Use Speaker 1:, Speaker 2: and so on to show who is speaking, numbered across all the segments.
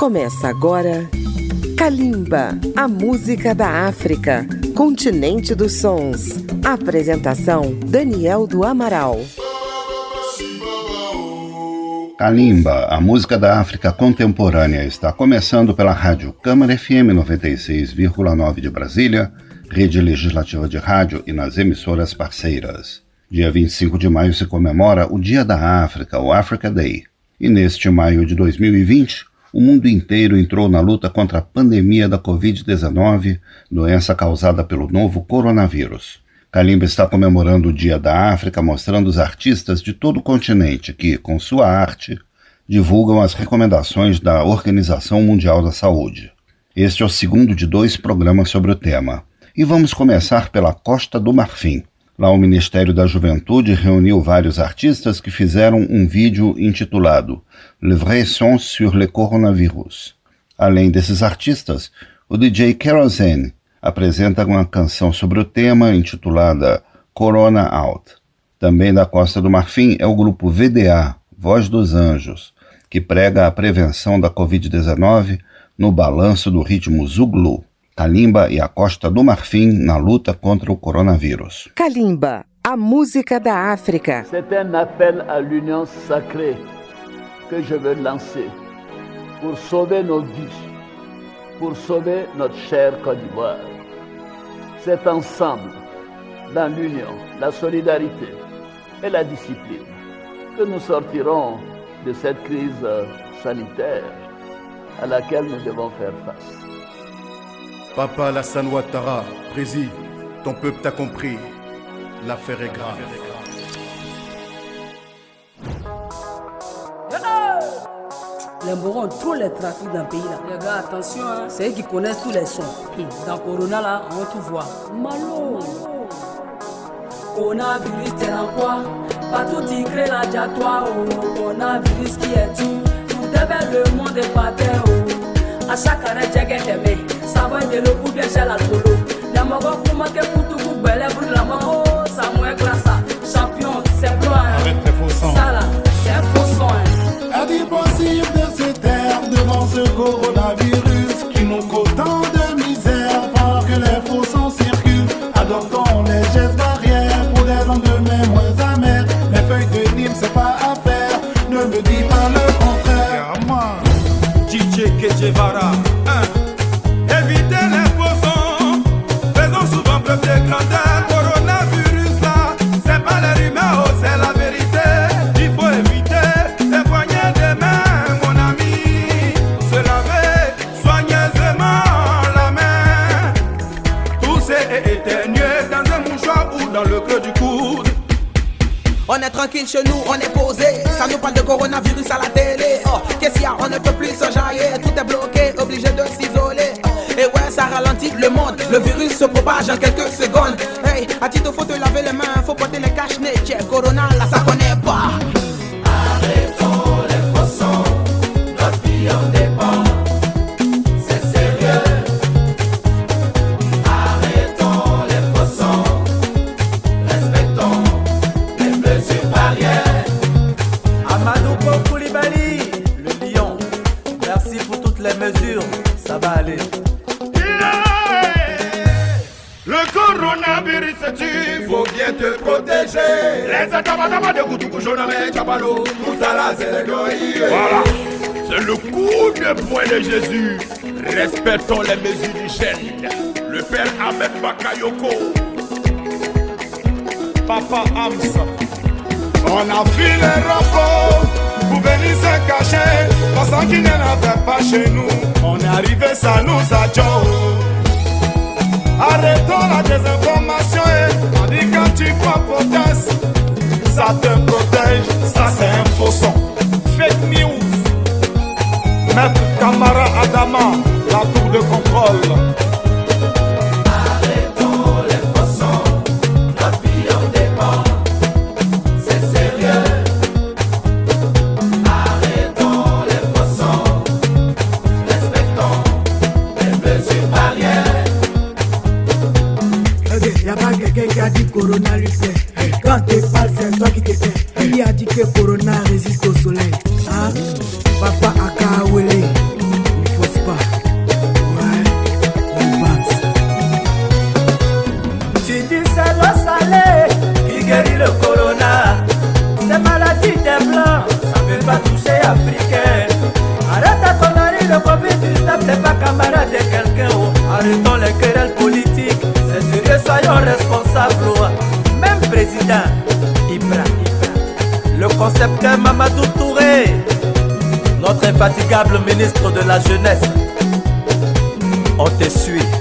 Speaker 1: Começa agora Kalimba, a música da África, continente dos sons. Apresentação Daniel do Amaral.
Speaker 2: Kalimba, a música da África contemporânea, está começando pela Rádio Câmara FM 96,9 de Brasília, rede legislativa de rádio e nas emissoras parceiras. Dia 25 de maio se comemora o Dia da África, o Africa Day. E neste maio de 2020, o mundo inteiro entrou na luta contra a pandemia da Covid-19, doença causada pelo novo coronavírus. Kalimba está comemorando o Dia da África, mostrando os artistas de todo o continente que, com sua arte, divulgam as recomendações da Organização Mundial da Saúde. Este é o segundo de dois programas sobre o tema. E vamos começar pela Costa do Marfim. Lá, o Ministério da Juventude reuniu vários artistas que fizeram um vídeo intitulado Le vrai son sur le coronavirus. Além desses artistas, o DJ Kerosene apresenta uma canção sobre o tema intitulada Corona Out. Também da Costa do Marfim é o grupo VDA, Voz dos Anjos, que prega a prevenção da Covid-19 no balanço do ritmo Zuglu. Kalimba e a Costa do Marfim na luta contra o coronavírus.
Speaker 1: Kalimba, a música da África.
Speaker 3: C'est un appel à l'union sacrée que je veux lancer pour sauver nos vies, pour sauver notre chère Côte d'Ivoire. C'est ensemble, dans l'union, la solidarité et la discipline, que nous sortirons de cette crise sanitaire à laquelle nous devons faire face.
Speaker 4: Papa Alassane Ouattara, président, ton peuple t'a compris. L'affaire est grave.
Speaker 5: Les morons ont trop les trafics dans le pays là. Les gars, attention, hein. c'est eux qui connaissent tous les sons. Dans Corona là, on tout voit. Malo. Coronavirus, t'es dans quoi? Partout tu crées la diatoire. Oh. Coronavirus qui est tout. Tout débelle le monde est par terre. Oh. À chaque arrêt, j'ai gagné Savoy de l'eau ou bien j'ai la polo. La mago fuma que pour tout coup, belle pour la mago. Ça mouille grâce à champion, c'est
Speaker 4: les faux sons.
Speaker 5: Ça là, c'est un faux son.
Speaker 6: Est-il possible de se taire devant ce coronavirus?
Speaker 7: Chez nous, on est posé. Ça nous parle de coronavirus à la télé. Oh, qu'est-ce qu'il y a? On ne peut plus se jaillir. Tout est bloqué, obligé de s'isoler. Et ouais, ça ralentit le monde. Le virus se propage en quelques secondes. Hey, à titre, faut te laver les mains, faut porter les cache-nez. Corona,
Speaker 8: Voilà, c'est le coup de poing de Jésus. Respectons les mesures d'hygiène. Le père Ahmed Bakayoko. Papa Hams. On a fui les rapports pour venir se cacher. Pensant qu'il n'y en avait pas chez nous. On est arrivé, ça nous a. Arrêtons la désinformation et on dit quand tu crois potasse, ça te protège, ça c'est un faux son. Fake news. Maître Kamara Adama, la tour de contrôle.
Speaker 9: Notre infatigable ministre de la Jeunesse. On te suit.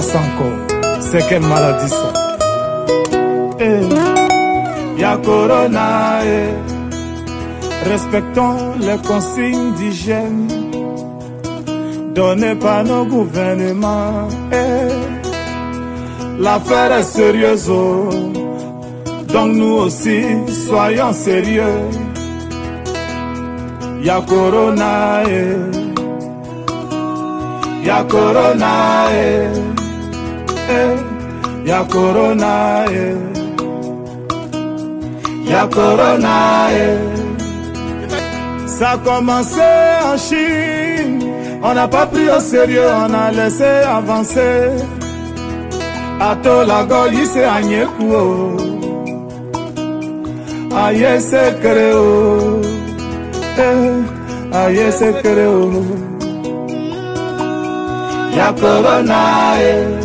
Speaker 8: C'est quelle maladie ça? Eh, y'a Corona, eh. Respectons les consignes d'hygiène données par nos gouvernements. Eh. L'affaire est sérieuse, oh. donc nous aussi soyons sérieux. Y'a Corona, eh. Y'a Corona, eh ya corona, eh. ya corona. Eh. Ça a commencé en Chine, on n'a pas pris au sérieux, on a laissé avancer. Atolago yise anyekuo, aye se creo, eh, aye se creo. Ya corona, eh.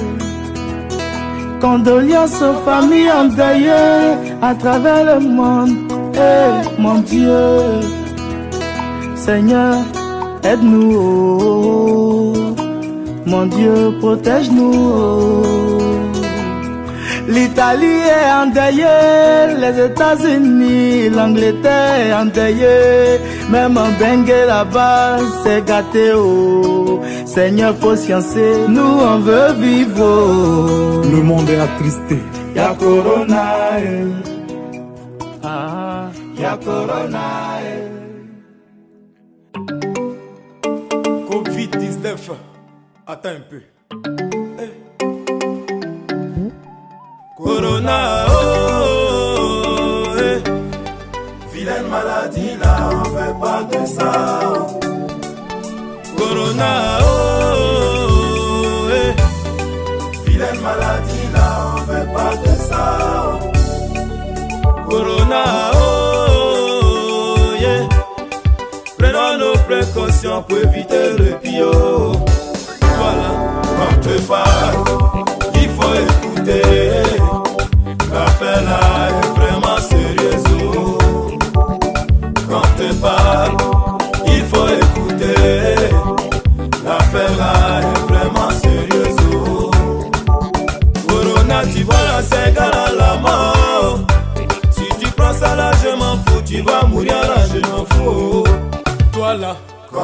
Speaker 8: Condoléances aux familles endeuillées à travers le monde. Eh, mon Dieu, Seigneur, aide-nous. Oh. Mon Dieu, protège-nous. L'Italie est endeuillée, les États-Unis, l'Angleterre est endeuillée. Même en Bengue là-bas, c'est gâté. Oh. Seigneur, faut sciencer, nous on veut vivre. Monde est attristé. Y'a Corona. Eh. Ah, y'a Corona.
Speaker 10: Eh. Covid-19. Attends un peu.
Speaker 6: Corona, oh, eh. Vilaine maladie là, on veut pas de ça. Corona, oh, Corona, oh. Prenons nos précautions pour éviter le pire. Voilà, te parle, il faut écouter. L'affaire là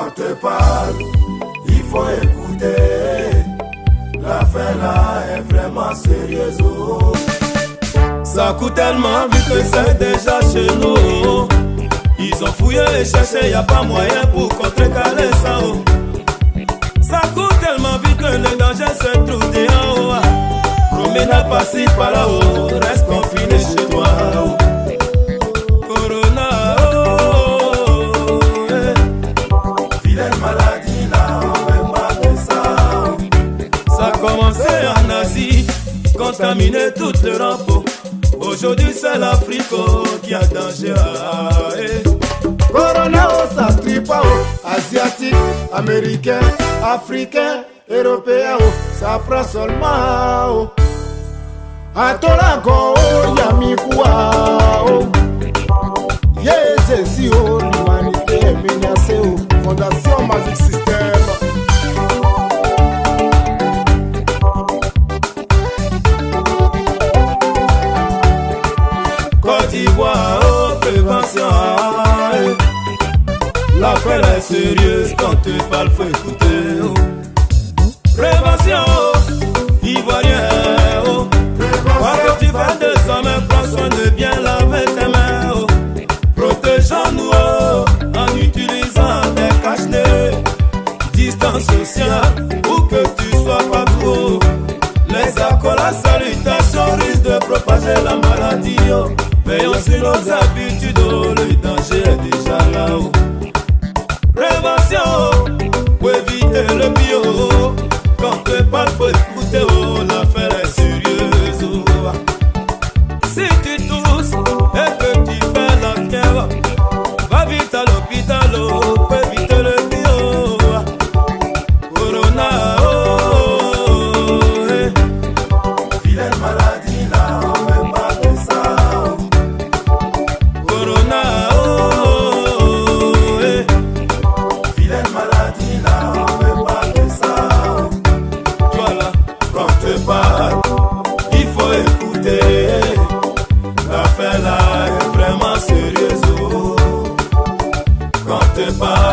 Speaker 6: quand te parle, il faut écouter. L'affaire là est vraiment sérieuse. Ça coûte tellement vite que c'est déjà chez nous. Ils ont fouillé et cherché, y a pas moyen pour contrecarrer ça. Oh. Ça coûte tellement vite que le danger se trouve haut. Promenade pas-ci par là-haut, reste confiné chez toi. Contaminé toute l'Europe. Aujourd'hui c'est l'Afrique qui a danger.
Speaker 8: Corona, oh. Asiatique, américain, africain, européen. Ça prend seulement, oh. Atolago, oh, Yamikua, oh. Yes, si, oh, l'humanité menacée, oh. Fondation Magic System.
Speaker 6: L'affaire est sérieuse quand tu parles, faut écouter. Oh. Prévention, Ivoirien, oh. Quoi que tu fasses de sommeil, prends soin de bien laver tes mains. Oh. Protégeons-nous oh, en utilisant des cache-nez. Distance sociale, où que tu sois partout. oh. Les accords, la salutation risquent de propager la maladie. Veillons sur nos habitudes,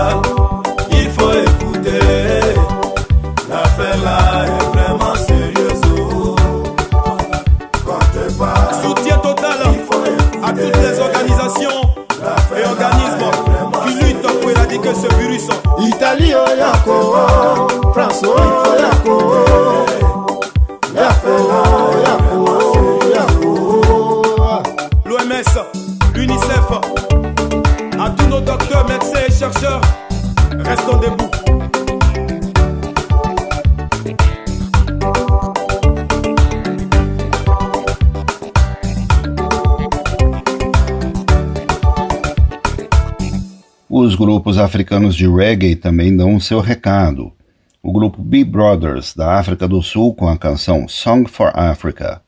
Speaker 2: love. Grupos africanos de reggae também dão o seu recado. O grupo Bee Brothers, da África do Sul, com a canção Song for Africa,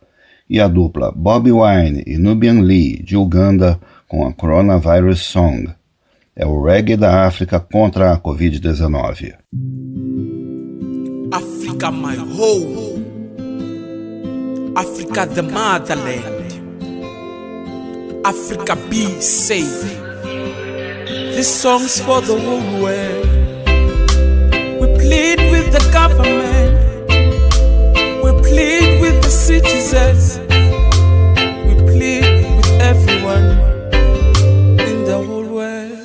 Speaker 2: e a dupla Bobby Wine e Nubian Lee, de Uganda, com a Coronavirus Song. É o reggae da África contra a Covid-19.
Speaker 9: Africa, my home. Africa, the motherland. Africa, be safe. This song's for the whole world. We plead with the government. We plead with the citizens. We plead with everyone in the whole world.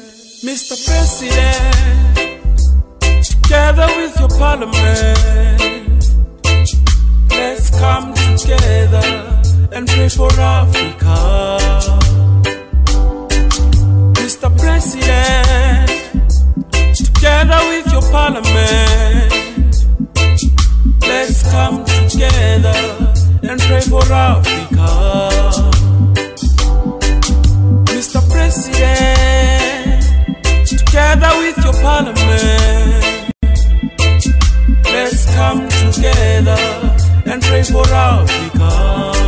Speaker 9: Mr. President, together with your parliament, let's come together and pray for Africa. President, together with your parliament, let's come together and pray for Africa. Mr. President, together with your parliament, let's come together and pray for Africa.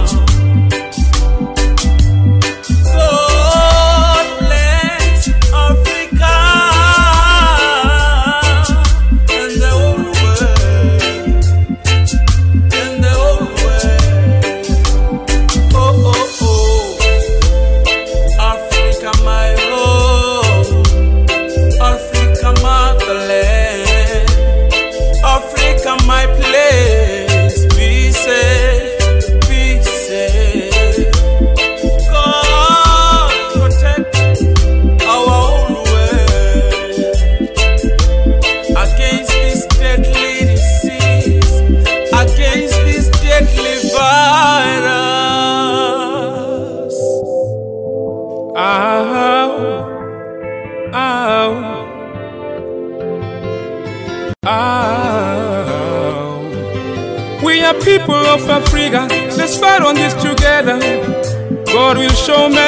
Speaker 11: show
Speaker 9: me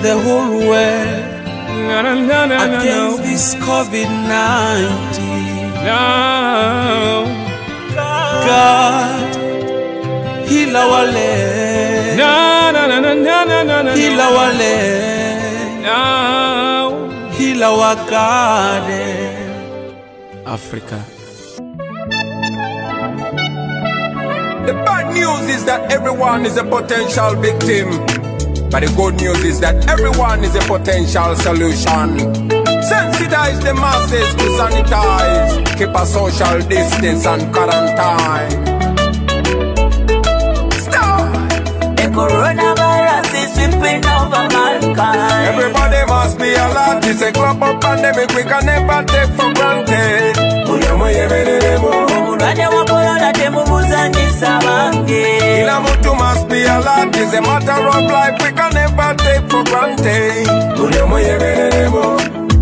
Speaker 9: and the whole world against this COVID 19. God, heal our land. Heal our land. Heal our garden. Africa.
Speaker 12: The bad news is that everyone is a potential victim. But the good news is that everyone is a potential solution. Sensitize the masses to sanitize, keep a social distance and quarantine. Stop!
Speaker 13: The coronavirus is sweeping over mankind.
Speaker 12: Everybody must be alert. It's a global pandemic we can never take for granted.
Speaker 13: Omulwadde wa korona temubuzanyisa bange
Speaker 12: Kila mtu must be. It's a matter of life we can never take for granted.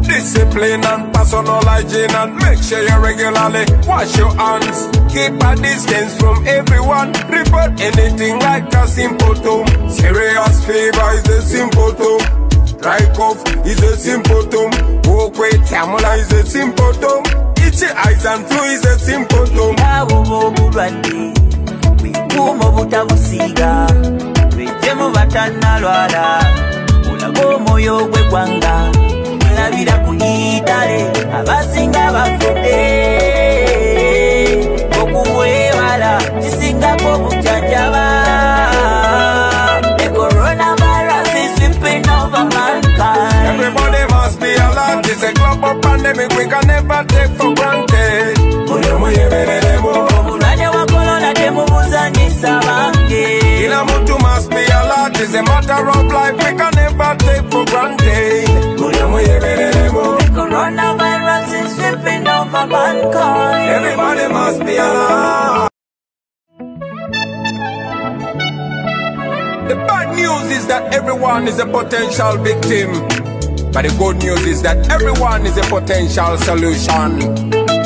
Speaker 12: Discipline and personal hygiene and make sure you regularly wash your hands. Keep a distance from everyone. Report anything like a symptom. Serious fever is a symptom. Dry cough is a symptom. Walkway tamula is a symptom. Itchy eyes and flu is a symptom.
Speaker 13: abuba obulwadde bwekuuma obutabusiiga lwejjemu batannalwala olaga omwoyo gw'eggwanga olabira ku itale abasinga bafudde okubwebala kisingako obujjanjaba
Speaker 12: a pandemic we can never take for granted.
Speaker 13: omulwadde wa korona temubuzanyisa bange
Speaker 12: Kila mtu must be alert. It's a matter of life we can never take for granted.
Speaker 13: Coronavirus is sweeping over mankind.
Speaker 12: Everybody must be alert. The bad news is that everyone is a potential victim. But the good news is that everyone is a potential solution.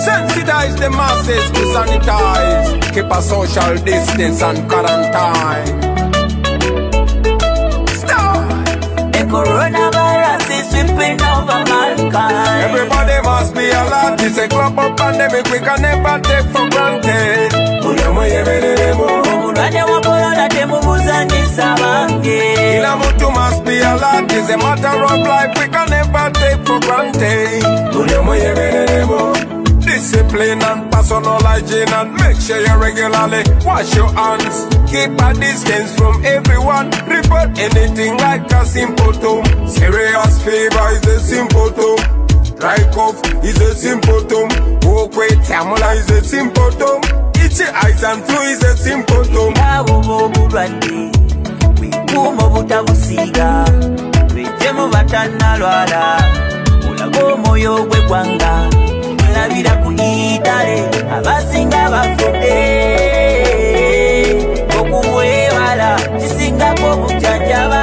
Speaker 12: Sensitize the masses to sanitize, keep a social distance and quarantine. Stop!
Speaker 13: The coronavirus is sweeping over mankind.
Speaker 12: Everybody must be alert. It's a global pandemic we can never take for granted.
Speaker 13: Omulwadde wa korona temubuzanyisa bange
Speaker 12: Kila mtu must be alert. It's a matter of life we can never take for granted. Discipline and personal hygiene and make sure you regularly wash your hands. Keep a distance from everyone. Report anything like a symptom. Serious fever is a symptom. Dry cough is a symptom. Walkway tamula is a symptom. Ichi item two is a simple
Speaker 13: term Ngabubo bulwadde Bwekuuma obutabusiiga Lwejje mu batannalwala Olaga omwoyo gw'eggwanga Mulabira ku itale Abasinga bafudde Okuwebala Kisingako obujjanjaba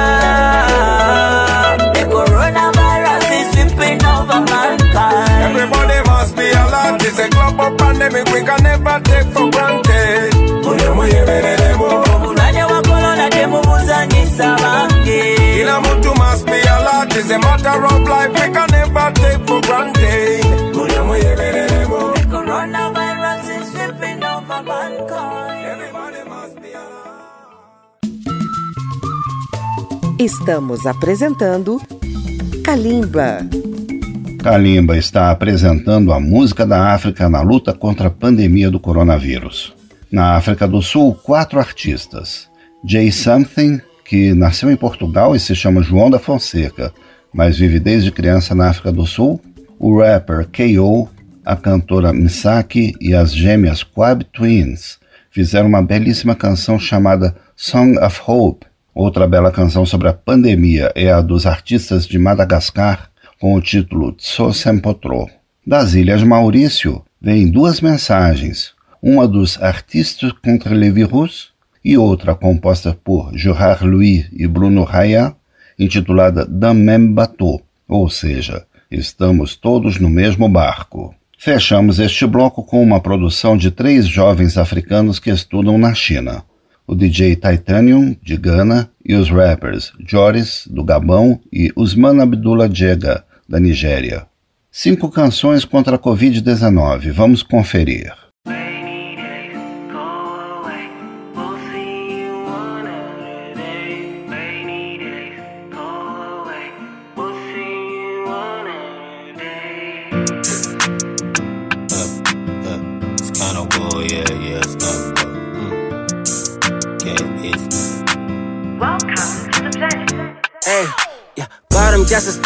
Speaker 12: global pandemic we can never take for granted.
Speaker 13: mulwadde wa korona temubuzanyisa bange
Speaker 12: Kila mtu must be alert. It's a matter of life we can never take for granted.
Speaker 13: coronavirus is sweeping over mankind
Speaker 1: Estamos apresentando Kalimba.
Speaker 2: Kalimba está apresentando a música da África na luta contra a pandemia do coronavírus. Na África do Sul, quatro artistas. Jay Something, que nasceu em Portugal e se chama João da Fonseca, mas vive desde criança na África do Sul. O rapper K.O., a cantora Misaki e as gêmeas Quab Twins fizeram uma belíssima canção chamada Song of Hope. Outra bela canção sobre a pandemia é a dos artistas de Madagascar, com o título Tso Sempotro. Das Ilhas Maurício vêm duas mensagens, uma dos Artistes contre le Virus e outra composta por Gerard Louis e Bruno Raya, intitulada Dans même bateau, ou seja, estamos todos no mesmo barco. Fechamos este bloco com uma produção de três jovens africanos que estudam na China. O DJ Titanium, de Gana, e os rappers Joris, do Gabão, e Usman Abdullah Jega, da Nigéria. Cinco canções contra a Covid-19. Vamos conferir.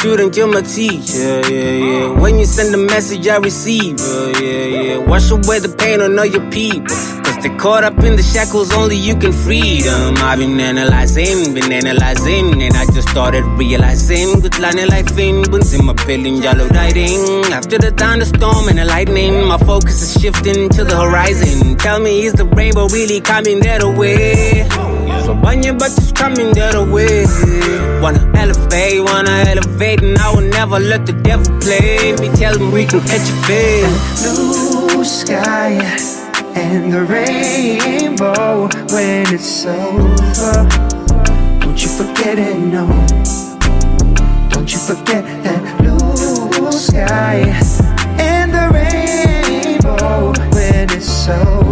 Speaker 9: I'm just a my teeth. yeah, yeah. yeah. Uh. When you send a message, I receive, Yeah, yeah, yeah. Wash away the pain on all your people. Cause they're caught up in the shackles, only you can free them. I've been analyzing, been analyzing, and I just started realizing. Good line life in, bunzim my feeling, yellow writing. After the thunderstorm and the lightning, my focus is shifting to the horizon. Tell me, is the rainbow really coming that way? Bunny, but it's coming that way. Wanna elevate, wanna elevate, and I will never let the devil play me. Tell him we can catch a fade.
Speaker 14: blue sky and the rainbow when it's over. Don't you forget it, no. Don't you forget that blue sky and the rainbow when it's over.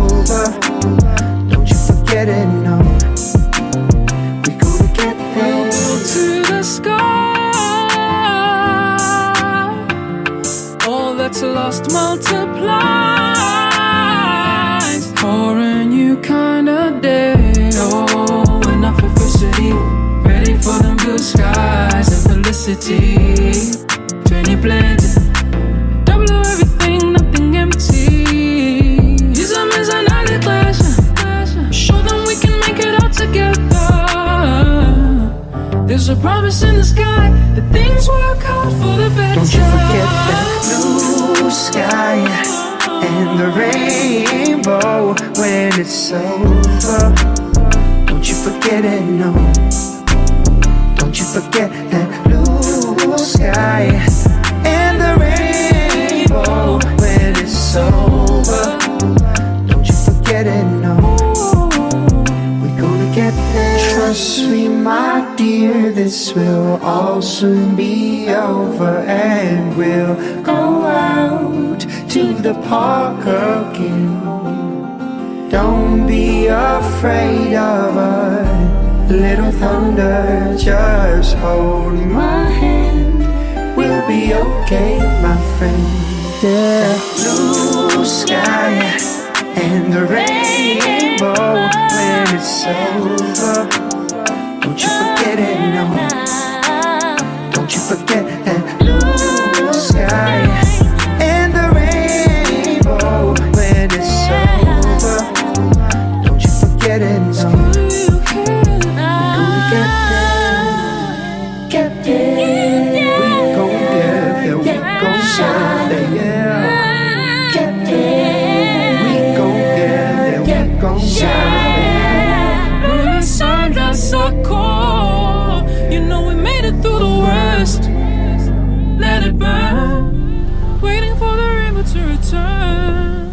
Speaker 15: Lost multiplies for a new kind of day. Oh, enough adversity, ready for them blue skies and felicity. Twenty plans, double everything, nothing empty. Use them as an added pleasure. Show them we can make it all together. There's a promise in the sky that things work out for the better.
Speaker 14: Don't you forget that sky and the rainbow when it's over. Don't you forget it, no. Don't you forget that blue sky and the rainbow when it's over. Don't you forget it, no. We're gonna get there. Trust me, my dear, this will all soon be over, and we'll to the park again. Don't be afraid of a little thunder, just hold my hand. We'll be okay, my friend. Yeah. Blue sky and the rainbow when it's over. Don't you forget it, no. Don't you forget that you
Speaker 15: know we made it through the worst. Let it burn, waiting for the rainbow to return.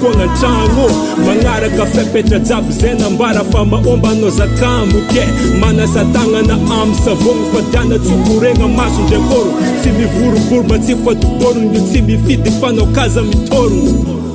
Speaker 11: konatragno magnaraka fepetra jiaby zay nambara fa maombanao zakamboke manasatanana amy savogno fa tiana tsy koregna maso ndrakoro tsy mivorovoro mba tsy fatotôrogno tsy mifidy fanao kaza mitorogno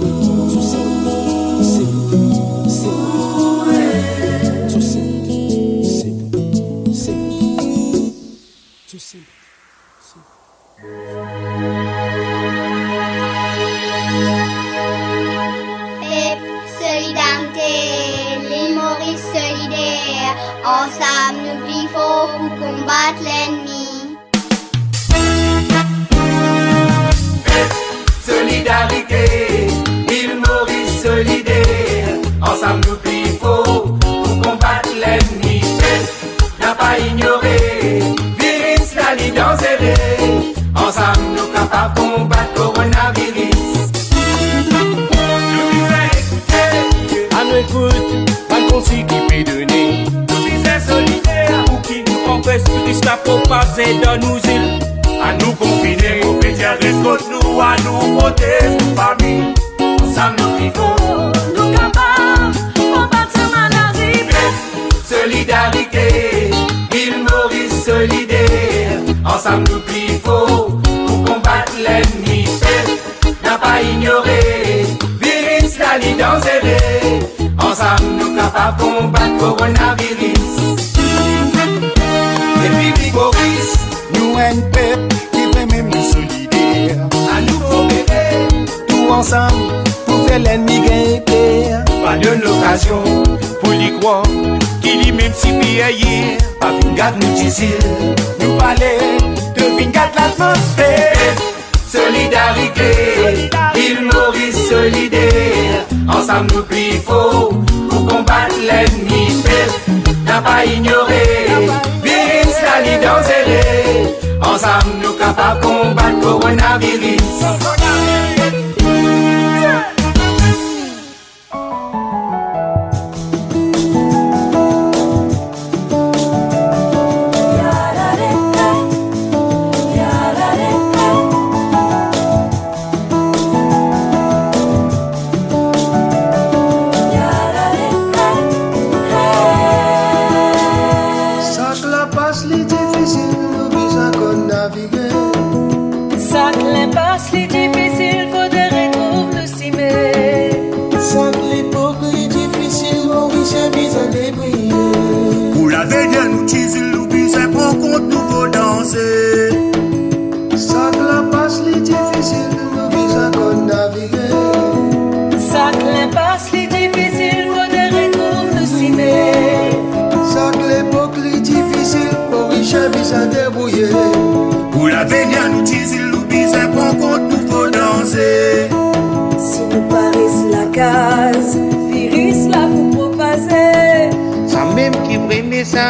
Speaker 9: Passer dans nos îles,
Speaker 16: à nous confiner, à nous protéger, nos familles. Ensemble, nous
Speaker 17: nous sommes capables de combattre ce mal-arrivée.
Speaker 16: Solidarité, il n'a rien solidaire. Ensemble, nous nous sommes combattre l'ennemi. N'a pas ignoré, virus, la lite en. Ensemble,
Speaker 18: nous sommes capables de combattre
Speaker 16: le coronavirus. l'occasion
Speaker 9: pou li kwa Ki li menm si piye
Speaker 16: ye Pa vin gade nou
Speaker 18: dizil Nou pale Te vin
Speaker 16: Solidarité Il Maurice solidaire. Ensemble nous plie faut Pour combattre l'ennemi. N'a pas ignoré Virus la li dans Ensemble nous capables combattre Coronavirus
Speaker 19: Coronavirus.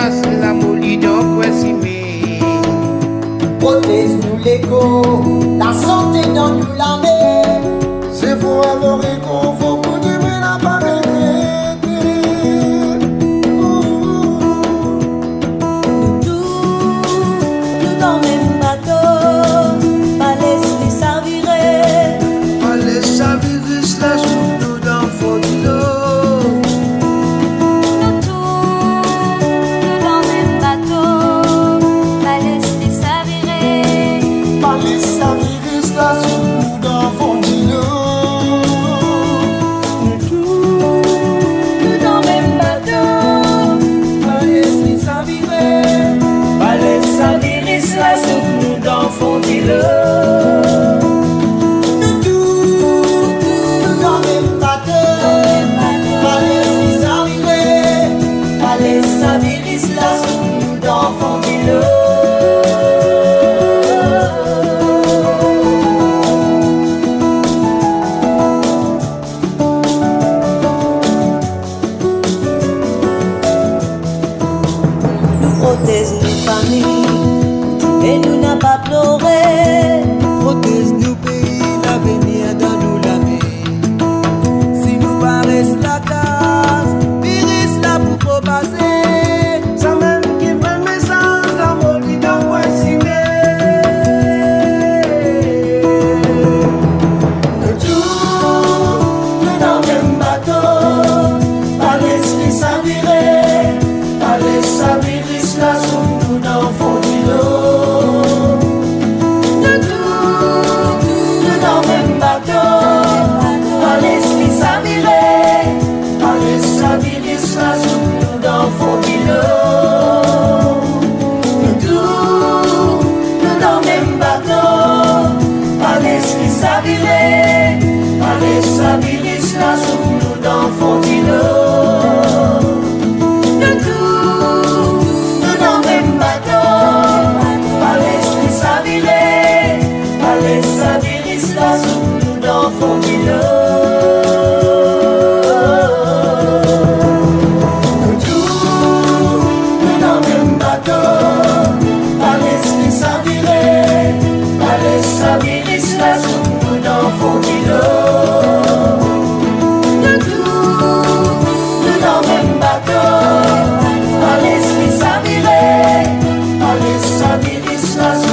Speaker 19: grâce, l'amour lui
Speaker 20: donc estimé. Protège nous
Speaker 19: l'écho, la santé dans nous l'année. C'est pour avoir
Speaker 21: réconfort. love. vida está sua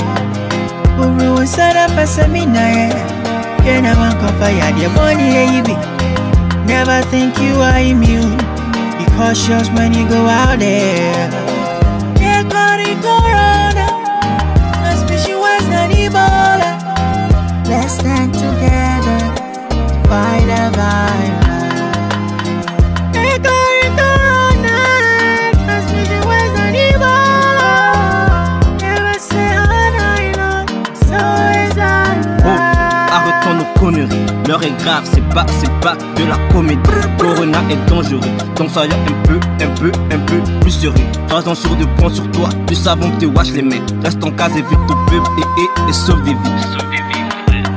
Speaker 21: Uru sana pasa minae Kena wankofaya dia money baby Never think you are immune. Be cautious when you go out there. Corona. Than Ebola. Let's stand together Fight a virus.
Speaker 22: Conneries. L'heure est grave, c'est pas, c'est pas de la comédie. Corona est dangereux, donc soyons un peu, un peu, un peu plus sérieux. Trois ans sur deux, prends sur toi du savon tu wash les mains. Reste en case, évite ton pub et, et, et sauve des vies.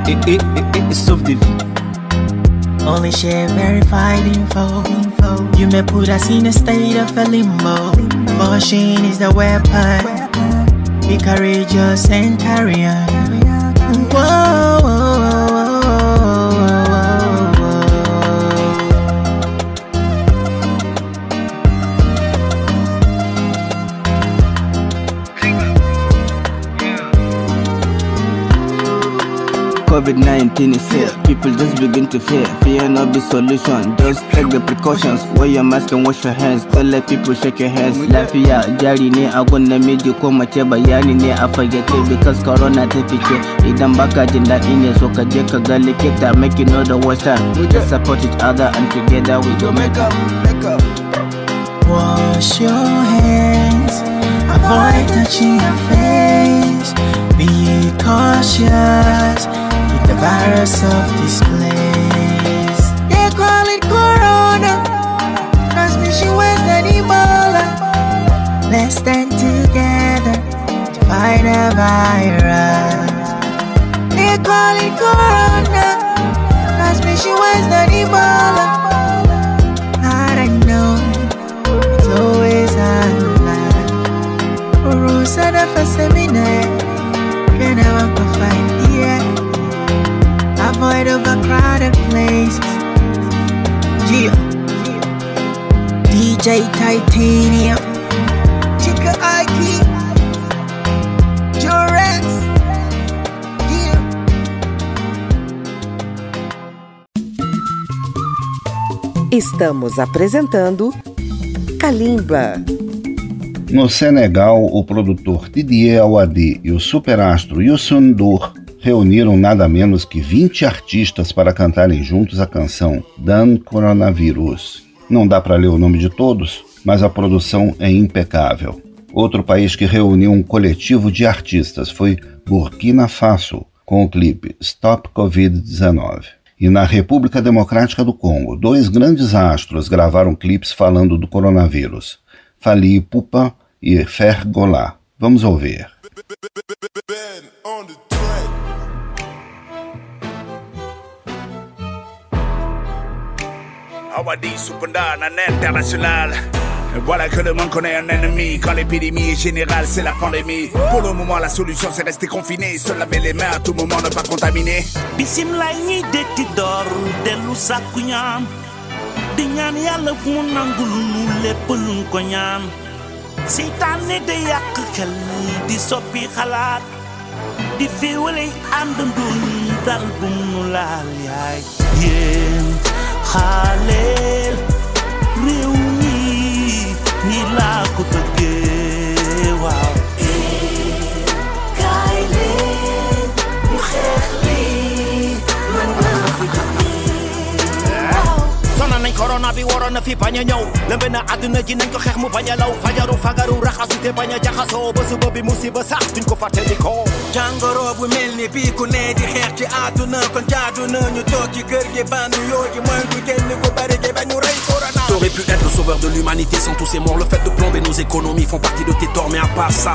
Speaker 22: Et, et, et, et, et sauve des vies.
Speaker 21: Only share verified info. info. You may put us in a state of a limbo. Caution is the weapon. Be courageous and carry on. Whoa,
Speaker 22: COVID-19 is here. People just begin to fear. Fear not the solution. Just take the precautions. Wear your mask and wash your hands. Don't let people shake your hands. Life Lafiya jari ne a gwanna miji ko mace bayani ne a fayyace Because corona ta fice Idan baka jin daɗi ne so ka je ka ga likita. Make you know the worst time. We just support each other and together we go make up, make up.
Speaker 21: Wash your hands. Avoid touching your face. Be cautious the virus of this place. They call it Corona, transmission worse than Ebola. Let's stand together to fight the virus. They call it Corona, transmission worse than Ebola. I don't know it's find here? Avoid overcrowded places. Gio, DJ Titanium, Chica Ike, Jorex, Gio.
Speaker 1: Estamos apresentando Kalimba.
Speaker 2: No Senegal, o produtor Didier Awadi e o superastro Youssou N'Dour reuniram nada menos que 20 artistas para cantarem juntos a canção Dan Coronavirus. Não dá para ler o nome de todos, mas a produção é impecável. Outro país que reuniu um coletivo de artistas foi Burkina Faso, com o clipe Stop Covid-19. E na República Democrática do Congo, dois grandes astros gravaram clipes falando do coronavírus: Fali Ipupa e Fer Gola. Vamos ouvir.
Speaker 23: Awadi Supanda, un international. Voilà que le monde connaît un ennemi. Quand l'épidémie est générale, c'est la pandémie. Pour le moment, la solution c'est rester confiné. Se laver les mains à tout moment, ne pas contaminer.
Speaker 24: bisimilaay ñiy detti door dellu sàkku ñaan di ñaan yàlla mu nangul nu lépp luñ ko ñaan seytaane de yàq xel di soppi xalaat di dal bu mu laal yaay yéen xaaleel réew mi ni laa ko bëggee
Speaker 25: corona fi bañ a ñëw. Lëmbe na àdduna ji nañ ko xeex mu bañ a law. Fajaru fagaru raxasu te bañ a jaxasoo. Ba suba bi musiba sax duñ ko fàtte di ko.
Speaker 6: Jàngoro bu mel ni bii ku ne di xeex ci àdduna. Kon jaadu na ñu toog ci kër gi bandu yoo gi mooy du génn ko bari gi bañ ñu rey corona.
Speaker 26: T'aurais pu être le sauveur de l'humanité sans tous ces morts. Le fait de plomber nos économies font partie de tes torts, mais à part ça,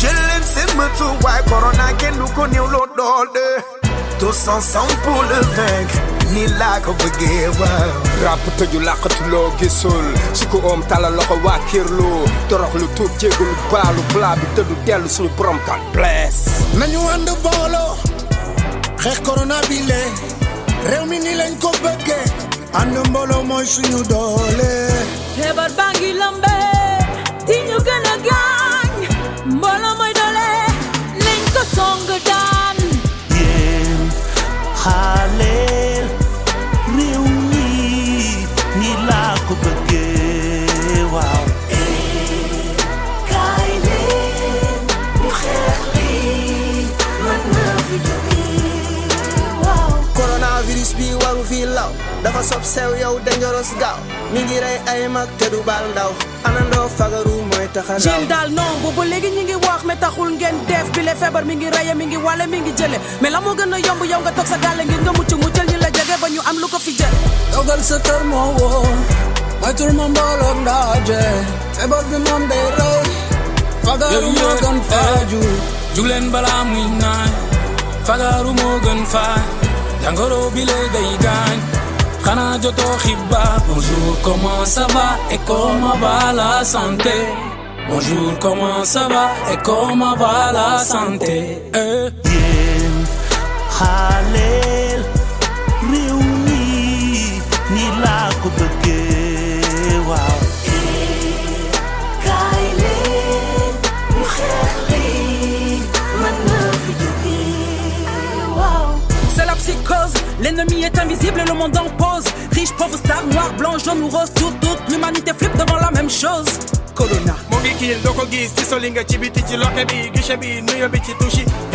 Speaker 6: jël leen seen matuwaay corona kenn du ko néew loo doole tous ensemble pour le vaincre ni laa ko bëggee waaw
Speaker 12: rap tëju làqatuloo gisul su ko oom tala loxo waa kirlu torox lu. Tuub jégalu baalu plat bi tëddu dellu suñu borom kan bless.
Speaker 27: Nañu ànd booloo xeex corona bi le réew mi ni lañ ko bëggee ànd mbooloo mooy suñu doole
Speaker 5: feebar baa ngi lambe
Speaker 24: xaaleel réew mi ni laa ko bëggee waaw
Speaker 28: kaay leen ñu xeex lii mën na fi jóge waaw
Speaker 6: coronavirus bi waru fi law dafa sob sew yow dangerous gaaw. Mi ngi rey ay mag te du baal ndaw. Anandoo fagaru mooy taxa
Speaker 29: Jim daal non boobu léegi ñi ngi wax mais taxul ngeen def bi le feebar mi ngi reye mi ngi wale mi ngi jële. Mais la moo gën a yomb yow nga toog sa gàlle ngir nga mucc muccal ñi la jege ba ñu am lu ko fi jël.
Speaker 30: Toogal sa kër moo wóor moytul ma mbooloog ndaje. Feebar bi moom day rey fagaru moo gën eh, faaju.
Speaker 31: jugleen balaa muy naan fagaru moo gën faay jàngoro bi lay day gaañ xanaa jotoo xibaar. Bonjour comment ça va? Et comment va la santé bonjour comment ça va et comment va la santé? Eh?
Speaker 24: yéen xaaleel réew mi ni laa ko bëggee waaw
Speaker 28: kaay leen ñu xeex lii mën na fi jóge waaw
Speaker 29: C'est la psychose, l'ennemi est invisible et le monde en pause. Pauvre, star, noir, blanc, jaune rose, tout, toute l'humanité flippe devant la même chose.
Speaker 6: corona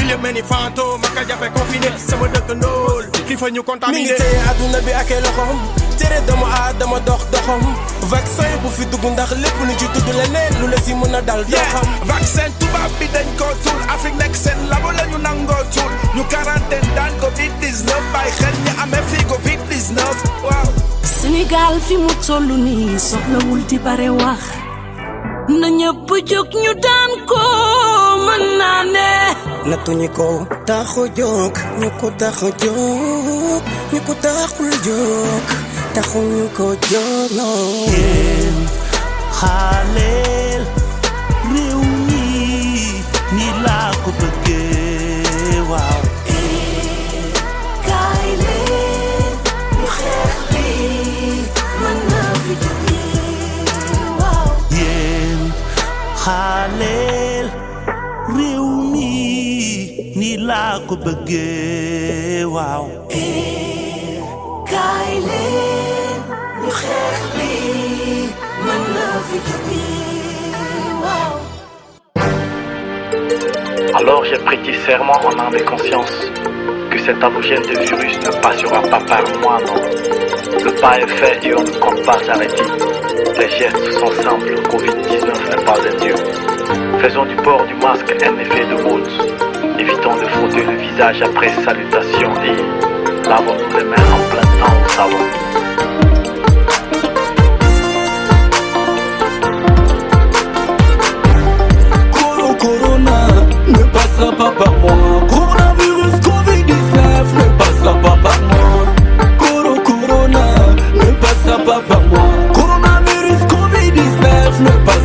Speaker 6: li mel ni fantôme maka jafe confiné sama dëkk ndóol ki fa ñu contaminé mi ngi téye àdduna bi ak ay loxom tere doomu aadama dox doxam. Vaccin bu fi dugg ndax lépp lu ci tudd leneen lu la si mën a dal
Speaker 32: vaccin tubaab bi dañ ko Afrique nekk seen labo la ñu nangoo tuul. Ñu quarantaine daan covid 19 bàyyi xel ñi amee fii covid 19 waaw.
Speaker 17: Sénégal fi mu toll nii soxlawul di bare wax. Na ñëpp jóg ñu daan ko mën naa ne
Speaker 6: nattuñu ko taxu jóg ñu ko taxu jóg ñu ko taxul jóg taxuñu ko jóg non
Speaker 24: yéen xaaleel réew mi ni laa ko bëggee waaw
Speaker 28: kaay leen ñu xeex lii mën na fi jóge waaw
Speaker 24: yéen xaaleel ni laa ko bëggee waaw
Speaker 28: kaay leen ñu xeex lii mën na fi jóge waaw
Speaker 33: Alors j'ai prêté serment en âme et conscience que cet halogène de virus ne passera pas par moi, non. Le pas est fait et on ne compte pas s'arrêter. Les gestes sont simples, Covid-19 n'est pas un dieu. Faisons du port du masque un effet de mode. Évitons de frotter le visage après salutation et lavons-nous les mains en plein temps au savon.
Speaker 9: Ne passera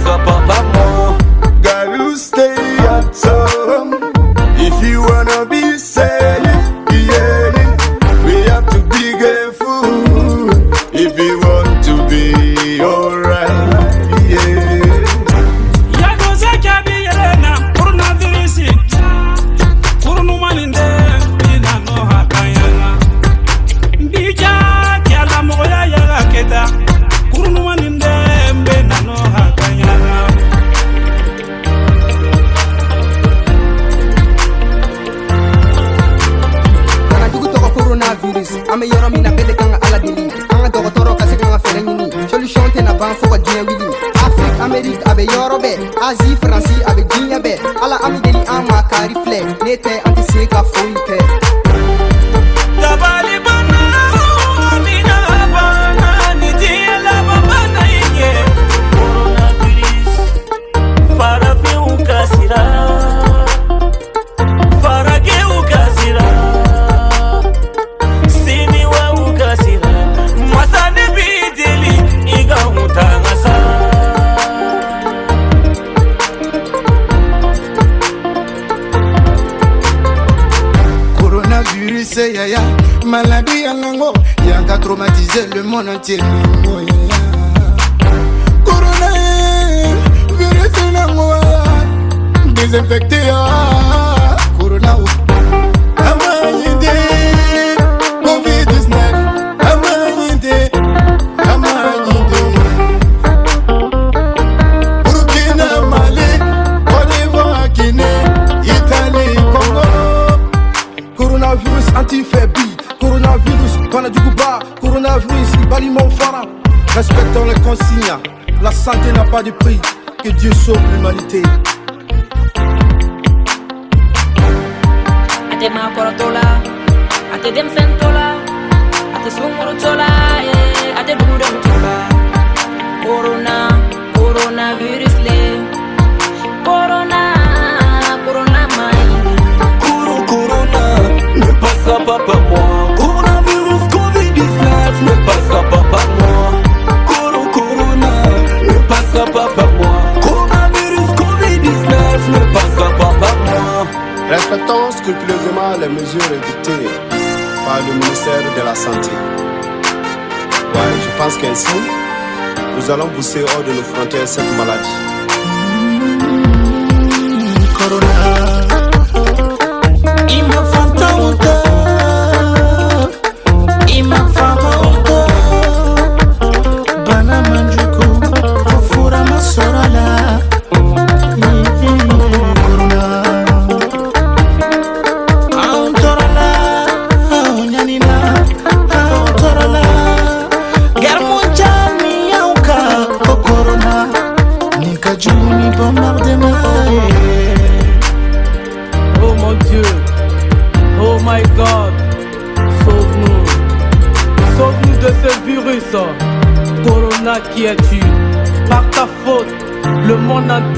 Speaker 13: mete, anti se ka
Speaker 34: on until moyoya korona virisi nango desinfecte ya
Speaker 6: ah. Pas de prix, que Dieu sauve l'humanité.
Speaker 12: Par
Speaker 8: le ministère de la Santé. Ouais, je pense qu'ainsi, nous allons pousser hors de nos frontières cette maladie.
Speaker 12: Imafanta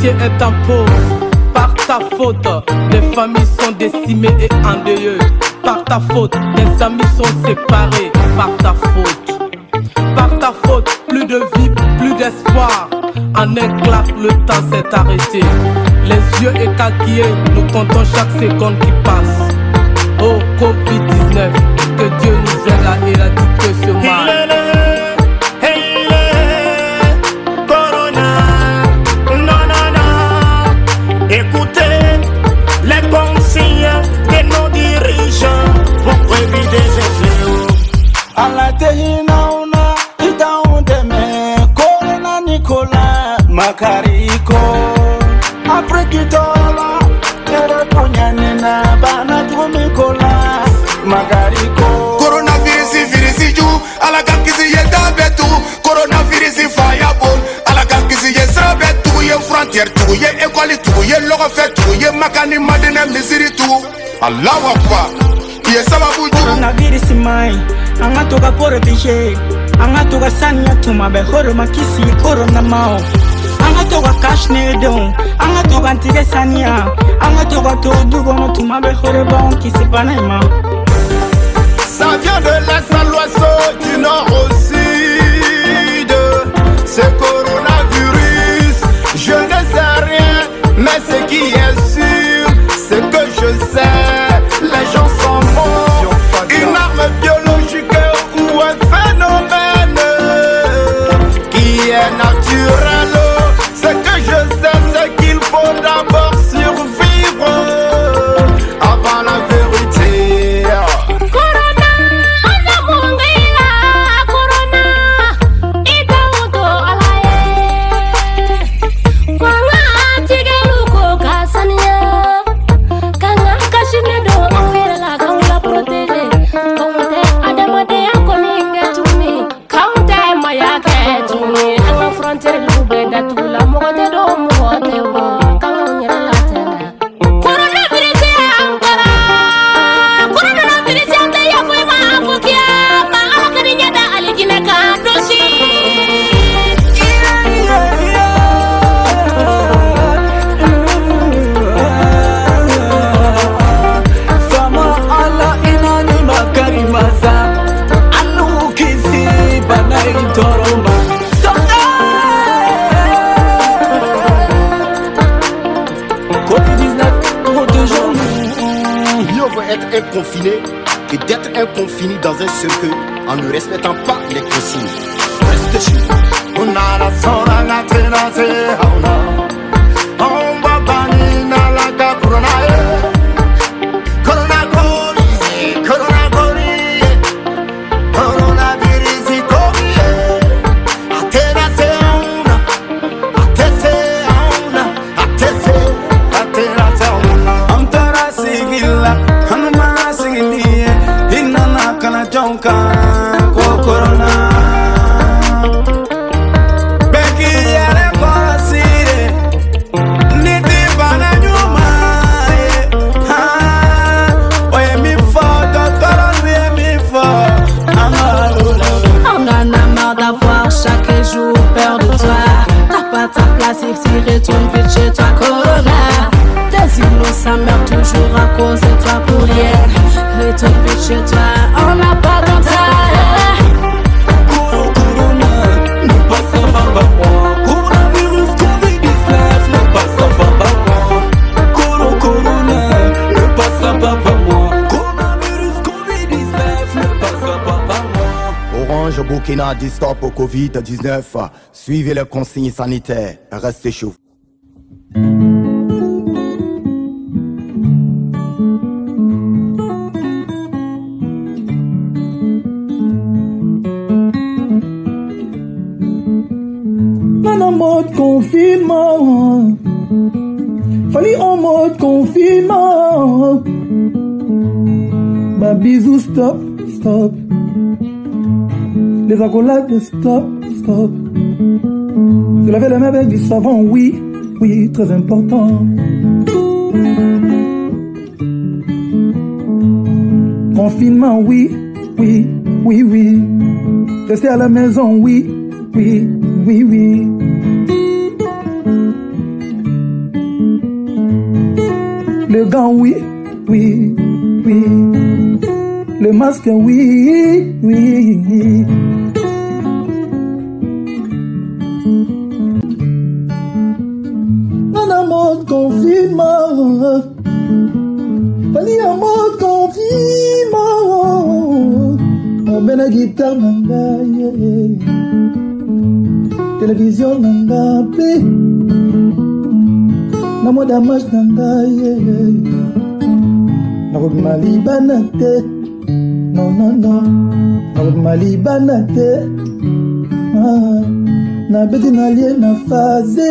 Speaker 29: est en pauvre. Par ta faute, les familles sont décimées et endeuillées. Par ta faute, les amis sont séparés. Par ta faute, par ta faute, plus de vie, plus d'espoir. En un clap, le temps s'est arrêté. Les yeux écarquillés, nous comptons chaque seconde qui passe. Oh Covid-19, que Dieu nous aide à éradiquer ce mal.
Speaker 12: Makariko Afrikitola Erepunyanina Bana Nicolas Makariko
Speaker 34: Coronavirus virus ju ala ka kisi ye da bɛɛ tugu coronavirus fa ya bon ala ka kisi ye sira bɛɛ tugu ye frontière tugu ye école tugu ye lɔgɔfɛ tugu ye makani madinɛ misiri tugu alahu akbar i ye sababu jugu
Speaker 35: coronavirus mai an ka to ka protege an ka to ka saniya tuma bɛ horoma kisi corona ma o an ka to ka kasine denw an ka to ka tigɛ saniya an ka to ka to du kɔnɔ tuma bɛ horebanw kisi bana in ma.
Speaker 8: Ça vient de l'est à l'ouest, du nord au sud. C'est coronavirus, je ne sais rien, mais ce qui est sûr, c'est que je sais, les gens un
Speaker 9: confiné que d'être un confiné dans un cercueil en ne respectant pas les consignes. Reste chez.
Speaker 36: Burkina dit stop au Covid-19. Suivez les consignes sanitaires. Restez chaud.
Speaker 37: en mode confinement. Fallait en mode confinement. Bah bisous, stop, stop. Les accolades, stop, stop. Se laver les mains avec du savon, oui, oui, très important. Confinement, oui, oui, oui, oui. Rester à la maison, oui, oui, oui, oui. Le gant, oui, oui, oui. Le masque, oui, oui. nzambe na gitar na ngai eh, eh. televizio na nga mpe na mwa damage na ngai eh, nakobima libana te. Nonono nakobima libana te. Ah, nabeti nalie na faze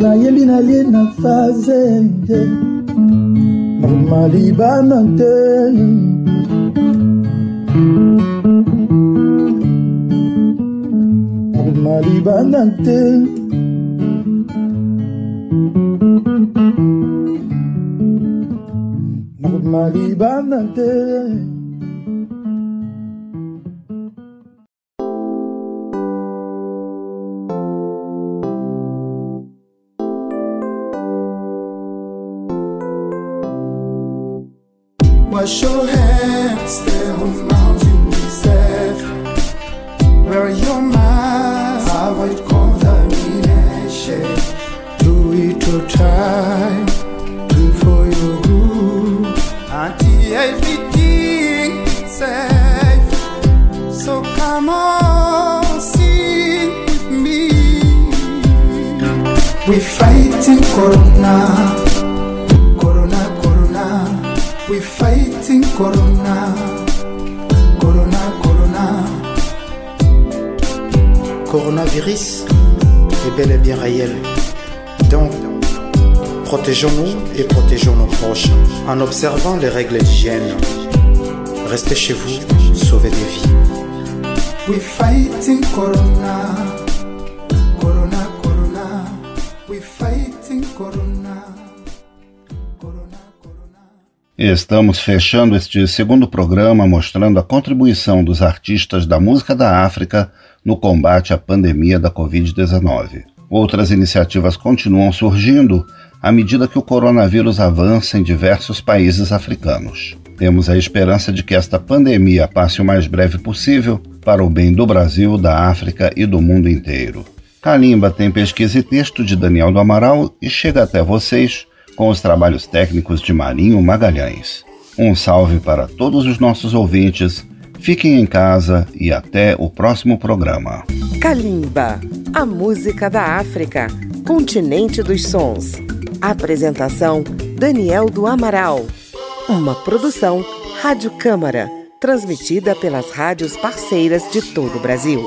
Speaker 37: nayembi nalie na faze nakobima libana te. malibanagtag Nakot
Speaker 14: Wash your hands Corona. Corona, Corona. We fighting Corona. Corona, Corona.
Speaker 16: Coronavirus est bel et bien réel. Donc, protégeons-nous et protégeons nos proches en observant les règles d'hygiène. Restez chez vous, sauvez des vies.
Speaker 14: We fighting. Corona,
Speaker 2: Estamos fechando este segundo programa mostrando a contribuição dos artistas da música da África no combate à pandemia da Covid-19. Outras iniciativas continuam surgindo à medida que o coronavírus avança em diversos países africanos. Temos a esperança de que esta pandemia passe o mais breve possível para o bem do Brasil, da África e do mundo inteiro. Kalimba tem pesquisa e texto de Daniel do Amaral e chega até vocês com os trabalhos técnicos de Marinho Magalhães. Um salve para todos os nossos ouvintes. Fiquem em casa e até o próximo programa.
Speaker 1: Kalimba, a música da África, continente dos sons. Apresentação: Daniel do Amaral. Uma produção Rádio Câmara, transmitida pelas rádios parceiras de todo o Brasil.